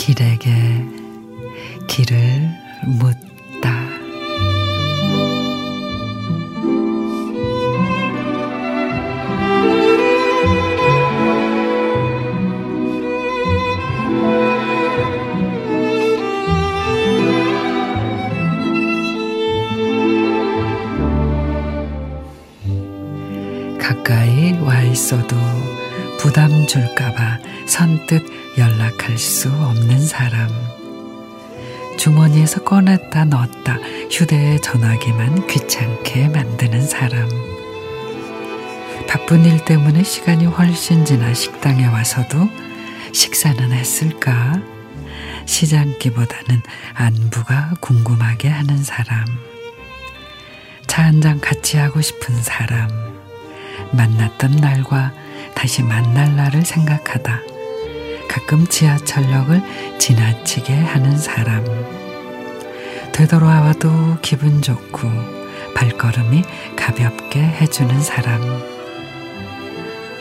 길에게 길을 묻다. 가까이 와 있어도 부담 줄까봐 선뜻 연락할 수 없는 사람. 주머니에서 꺼냈다 넣었다 휴대에 전화기만 귀찮게 만드는 사람. 바쁜 일 때문에 시간이 훨씬 지나 식당에 와서도 식사는 했을까? 시장기보다는 안부가 궁금하게 하는 사람. 차 한 잔 같이 하고 싶은 사람. 만났던 날과 다시 만날 날을 생각하다 가끔 지하철역을 지나치게 하는 사람. 되돌아와도 기분 좋고 발걸음이 가볍게 해주는 사람.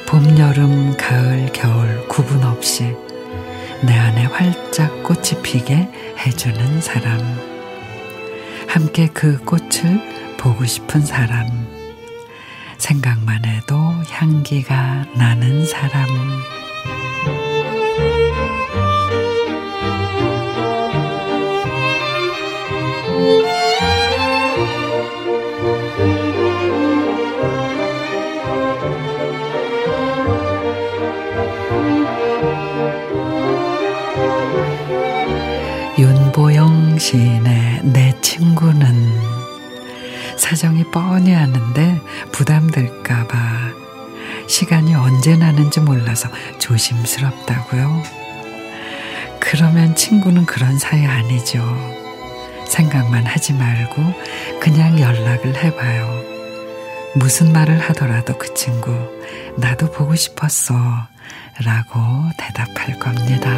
봄, 여름, 가을, 겨울 구분 없이 내 안에 활짝 꽃이 피게 해주는 사람. 함께 그 꽃을 보고 싶은 사람. 생각만 해도 향기가 나는 사람. 윤보영 시인의 내 친구는 사정이 뻔히 아는데 부담될까봐 시간이 언제 나는지 몰라서 조심스럽다고요. 그러면 친구는 그런 사이 아니죠. 생각만 하지 말고 그냥 연락을 해봐요. 무슨 말을 하더라도 그 친구, 나도 보고 싶었어. 라고 대답할 겁니다.